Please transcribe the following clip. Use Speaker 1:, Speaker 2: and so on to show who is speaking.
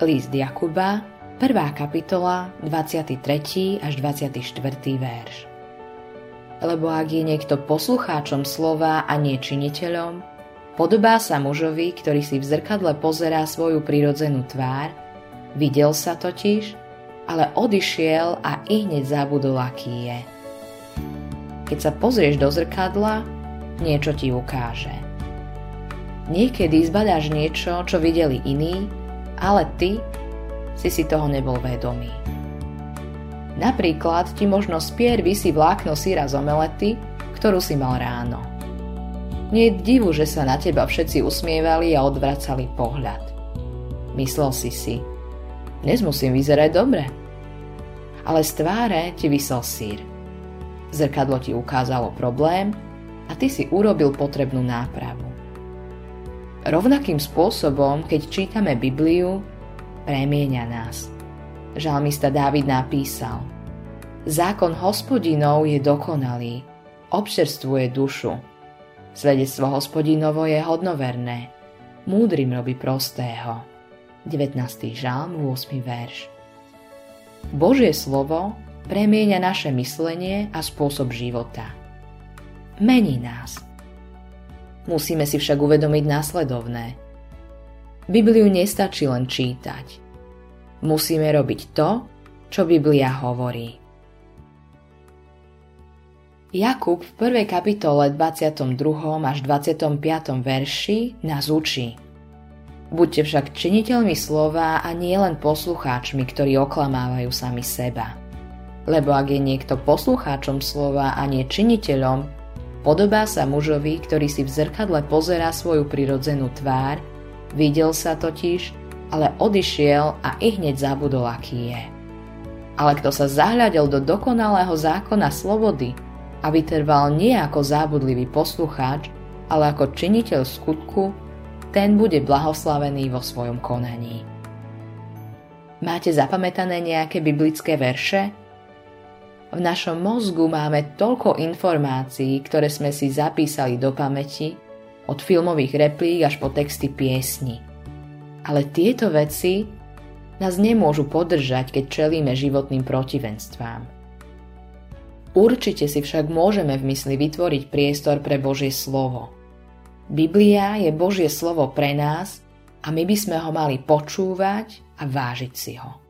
Speaker 1: List Jakuba, 1. kapitola, 23. až 24. verš. Lebo ak je niekto poslucháčom slova a nie činiteľom, podobá sa mužovi, ktorý si v zrkadle pozerá svoju prirodzenú tvár, videl sa totiž, ale odišiel a i hneď zabudol, aký je. Keď sa pozrieš do zrkadla, niečo ti ukáže. Niekedy zbadáš niečo, čo videli iní, ale ty si si toho nebol vedomý. Napríklad ti možno spier vysí vlákno síra z omelety, ktorú si mal ráno. Nie je divu, že sa na teba všetci usmievali a odvracali pohľad. Myslel si si, dnes musím vyzerať dobre. Ale z tváre ti vysel sír. Zrkadlo ti ukázalo problém a ty si urobil potrebnú nápravu. Rovnakým spôsobom, keď čítame Bibliu, premieňa nás. Žalmista Dávid napísal Zákon hospodinov je dokonalý, občerstvuje dušu. Svedectvo hospodinovo je hodnoverné, múdrym robí prostého. 19. žalm, 8. verš. Božie slovo premieňa naše myslenie a spôsob života. Mení nás – Musíme si však uvedomiť následovné. Bibliu nestačí len čítať. Musíme robiť to, čo Biblia hovorí. Jakub v 1. kapitole 22. až 25. verši nás učí. Buďte však činiteľmi slova a nie len poslucháčmi, ktorí oklamávajú sami seba. Lebo ak je niekto poslucháčom slova a nie činiteľom, Podobá sa mužovi, ktorý si v zrkadle pozerá svoju prirodzenú tvár, videl sa totiž, ale odišiel a i hneď zabudol, aký je. Ale kto sa zahľadil do dokonalého zákona slobody a vytrval nie ako zábudlivý poslucháč, ale ako činiteľ skutku, ten bude blahoslavený vo svojom konaní. Máte zapamätané nejaké biblické verše? V našom mozgu máme toľko informácií, ktoré sme si zapísali do pamäti, od filmových replík až po texty piesni. Ale tieto veci nás nemôžu podržať, keď čelíme životným protivenstvám. Určite si však môžeme v mysli vytvoriť priestor pre Božie slovo. Biblia je Božie slovo pre nás a my by sme ho mali počúvať a vážiť si ho.